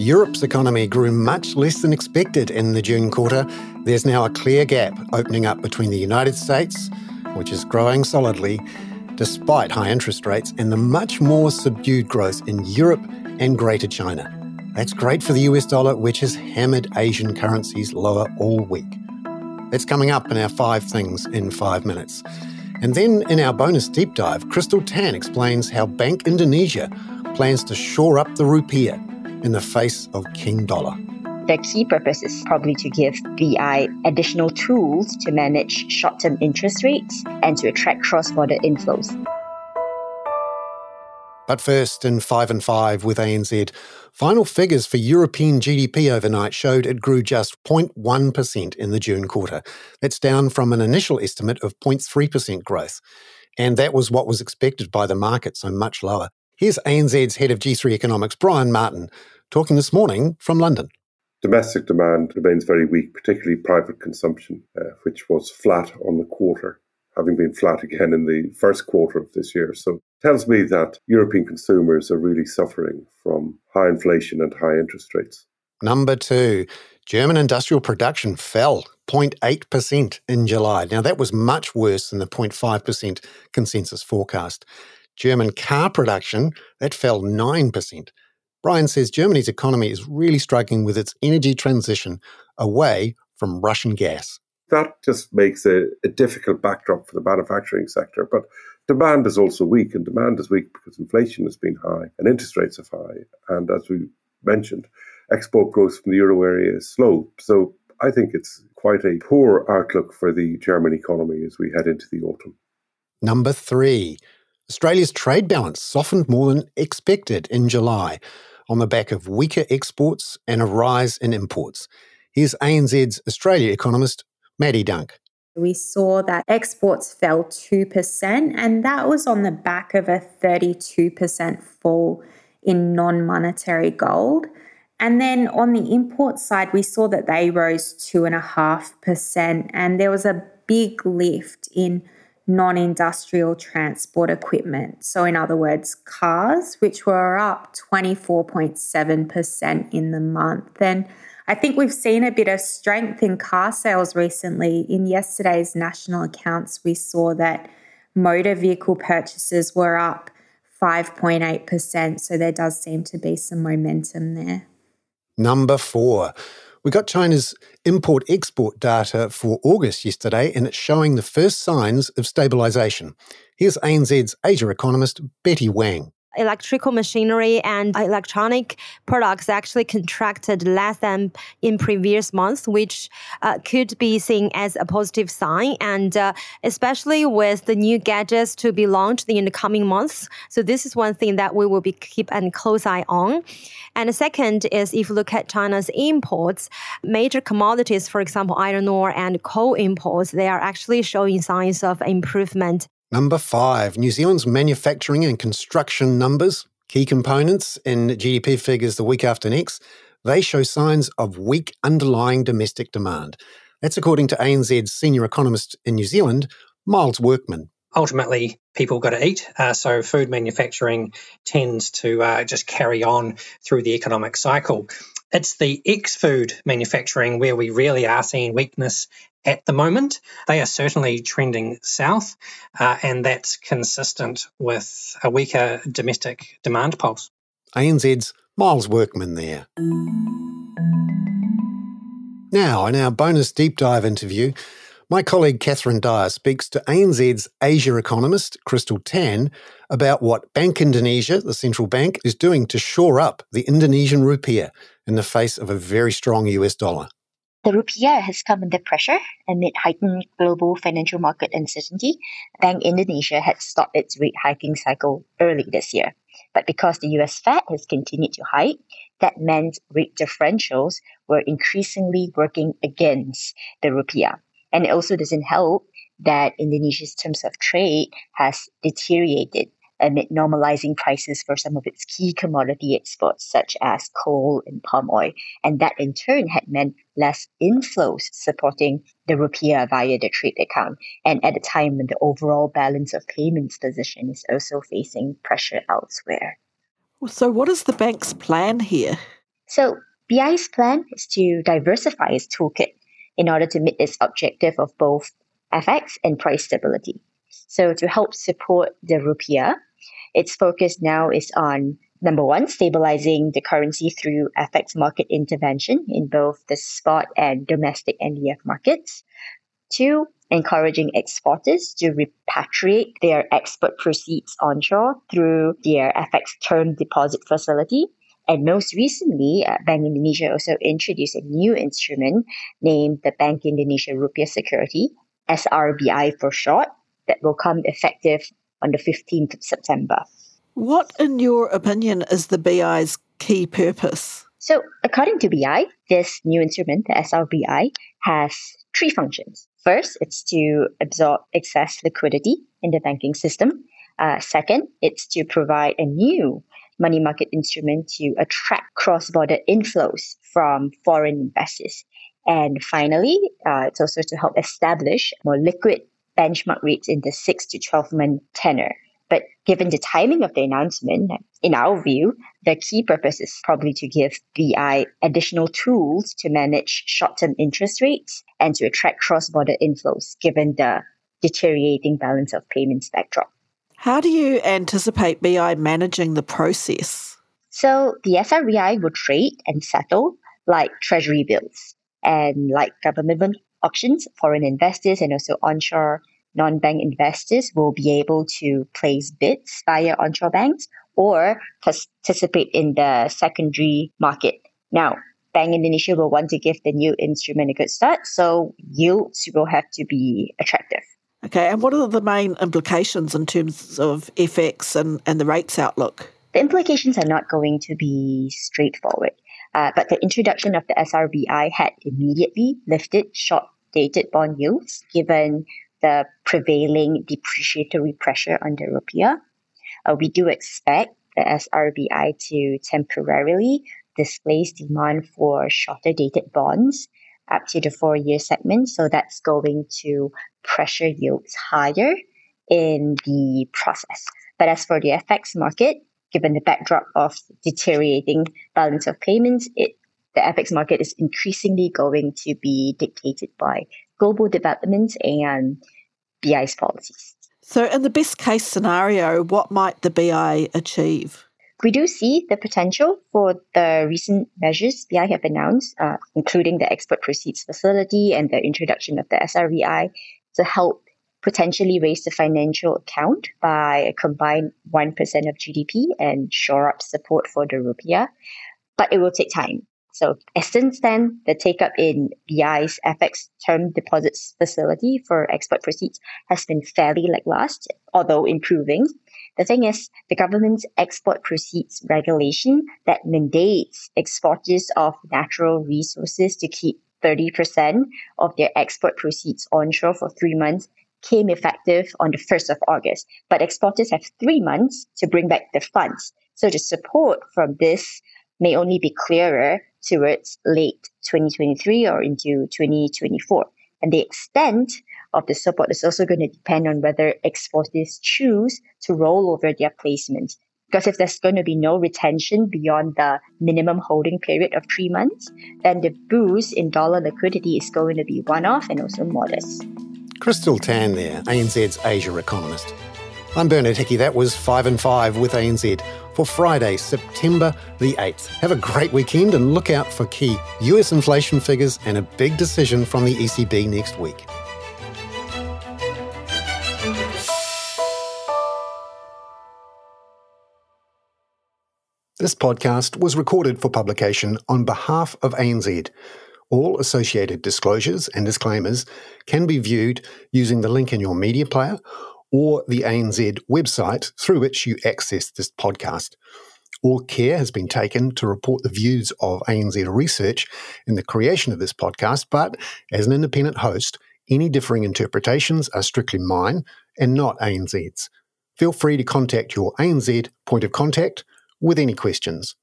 Europe's economy grew much less than expected in the June quarter. There's now a clear gap opening up between the United States, which is growing solidly despite high interest rates, and the much more subdued growth in Europe and Greater China. That's great for the US dollar, which has hammered Asian currencies lower all week. It's coming up in our five things in five minutes. And then in our bonus deep dive, Krystal Tan explains how Bank Indonesia plans to shore up the rupiah in the face of King Dollar. The key purpose is probably to give BI additional tools to manage short term interest rates and to attract cross border inflows. But first, in 5 and 5 with ANZ, final figures for European GDP overnight showed it grew just 0.1% in the June quarter. That's down from an initial estimate of 0.3% growth. And that was what was expected by the market, so much lower. Here's ANZ's head of G3 Economics, Brian Martin, talking this morning from London. Domestic demand remains very weak, particularly private consumption, uh, which was flat on the quarter, having been flat again in the first quarter of this year. So tells me that European consumers are really suffering from high inflation and high interest rates. Number two, German industrial production fell 0.8% in July. Now, that was much worse than the 0.5% consensus forecast. German car production, that fell 9%. Brian says Germany's economy is really struggling with its energy transition away from Russian gas. That just makes a, a difficult backdrop for the manufacturing sector. But demand is also weak, and demand is weak because inflation has been high and interest rates are high. And as we mentioned, export growth from the euro area is slow. So I think it's quite a poor outlook for the German economy as we head into the autumn. Number three, Australia's trade balance softened more than expected in July on the back of weaker exports and a rise in imports. Here's ANZ's Australia economist, Maddie Dunk. We saw that exports fell 2%, and that was on the back of a 32% fall in non monetary gold. And then on the import side, we saw that they rose 2.5%, and there was a big lift in non industrial transport equipment. So, in other words, cars, which were up 24.7% in the month. And I think we've seen a bit of strength in car sales recently. In yesterday's national accounts, we saw that motor vehicle purchases were up 5.8%. So there does seem to be some momentum there. Number four. We got China's import export data for August yesterday, and it's showing the first signs of stabilisation. Here's ANZ's Asia economist, Betty Wang electrical machinery and electronic products actually contracted less than in previous months, which uh, could be seen as a positive sign. And uh, especially with the new gadgets to be launched in the coming months. So this is one thing that we will be keep a close eye on. And the second is if you look at China's imports, major commodities, for example, iron ore and coal imports, they are actually showing signs of improvement. Number five, New Zealand's manufacturing and construction numbers, key components in GDP figures the week after next, they show signs of weak underlying domestic demand. That's according to ANZ's senior economist in New Zealand, Miles Workman. Ultimately, people got to eat. Uh, so, food manufacturing tends to uh, just carry on through the economic cycle. It's the ex food manufacturing where we really are seeing weakness at the moment. They are certainly trending south, uh, and that's consistent with a weaker domestic demand pulse. ANZ's Miles Workman there. Now, in our bonus deep dive interview, my colleague Catherine Dyer speaks to ANZ's Asia economist, Krystal Tan, about what Bank Indonesia, the central bank, is doing to shore up the Indonesian rupiah in the face of a very strong US dollar. The rupiah has come under pressure amid heightened global financial market uncertainty. Bank Indonesia had stopped its rate hiking cycle early this year. But because the US Fed has continued to hike, that meant rate differentials were increasingly working against the rupiah. And it also doesn't help that Indonesia's terms of trade has deteriorated amid normalizing prices for some of its key commodity exports, such as coal and palm oil. And that in turn had meant less inflows supporting the rupiah via the trade account. And at a time when the overall balance of payments position is also facing pressure elsewhere. So, what is the bank's plan here? So BI's plan is to diversify its toolkit in order to meet its objective of both FX and price stability. So to help support the rupiah, its focus now is on number one, stabilizing the currency through FX market intervention in both the spot and domestic NDF markets. Two, encouraging exporters to repatriate their export proceeds onshore through their FX term deposit facility. And most recently, uh, Bank Indonesia also introduced a new instrument named the Bank Indonesia Rupiah Security, SRBI for short, that will come effective on the 15th of September. What, in your opinion, is the BI's key purpose? So, according to BI, this new instrument, the SRBI, has three functions. First, it's to absorb excess liquidity in the banking system. Uh, second, it's to provide a new money market instrument to attract cross border inflows from foreign investors. And finally, uh, it's also to help establish more liquid benchmark rates in the 6 to 12 month tenor. But given the timing of the announcement, in our view, the key purpose is probably to give BI additional tools to manage short term interest rates and to attract cross border inflows, given the deteriorating balance of payments backdrop. How do you anticipate BI managing the process? So the SRBI will trade and settle like treasury bills and like government auctions, foreign investors and also onshore non-bank investors will be able to place bids via onshore banks or participate in the secondary market. Now, Bank Indonesia will want to give the new instrument a good start, so yields will have to be attractive. Okay, and what are the main implications in terms of FX and, and the rates outlook? The implications are not going to be straightforward, uh, but the introduction of the SRBI had immediately lifted short dated bond yields given the prevailing depreciatory pressure on the rupiah. Uh, we do expect the SRBI to temporarily displace demand for shorter dated bonds up to the four year segment. So that's going to pressure yields higher in the process. But as for the FX market, given the backdrop of deteriorating balance of payments, it the FX market is increasingly going to be dictated by global developments and BI's policies. So, in the best case scenario, what might the BI achieve? We do see the potential for the recent measures BI have announced, uh, including the export proceeds facility and the introduction of the SRBI, to help potentially raise the financial account by a combined 1% of GDP and shore up support for the rupiah. But it will take time. So since then, the take up in BI's FX term deposits facility for export proceeds has been fairly lackluster, although improving. The thing is, the government's export proceeds regulation that mandates exporters of natural resources to keep 30% of their export proceeds onshore for three months came effective on the 1st of August. But exporters have three months to bring back the funds. So the support from this may only be clearer towards late 2023 or into 2024. And the extent of the support is also going to depend on whether exporters choose to roll over their placements. Because if there's going to be no retention beyond the minimum holding period of three months, then the boost in dollar liquidity is going to be one off and also modest. Krystal Tan there, ANZ's Asia economist. I'm Bernard Hickey. That was 5 and 5 with ANZ for Friday, September the 8th. Have a great weekend and look out for key US inflation figures and a big decision from the ECB next week. This podcast was recorded for publication on behalf of ANZ. All associated disclosures and disclaimers can be viewed using the link in your media player or the ANZ website through which you access this podcast. All care has been taken to report the views of ANZ Research in the creation of this podcast, but as an independent host, any differing interpretations are strictly mine and not ANZ's. Feel free to contact your ANZ point of contact with any questions.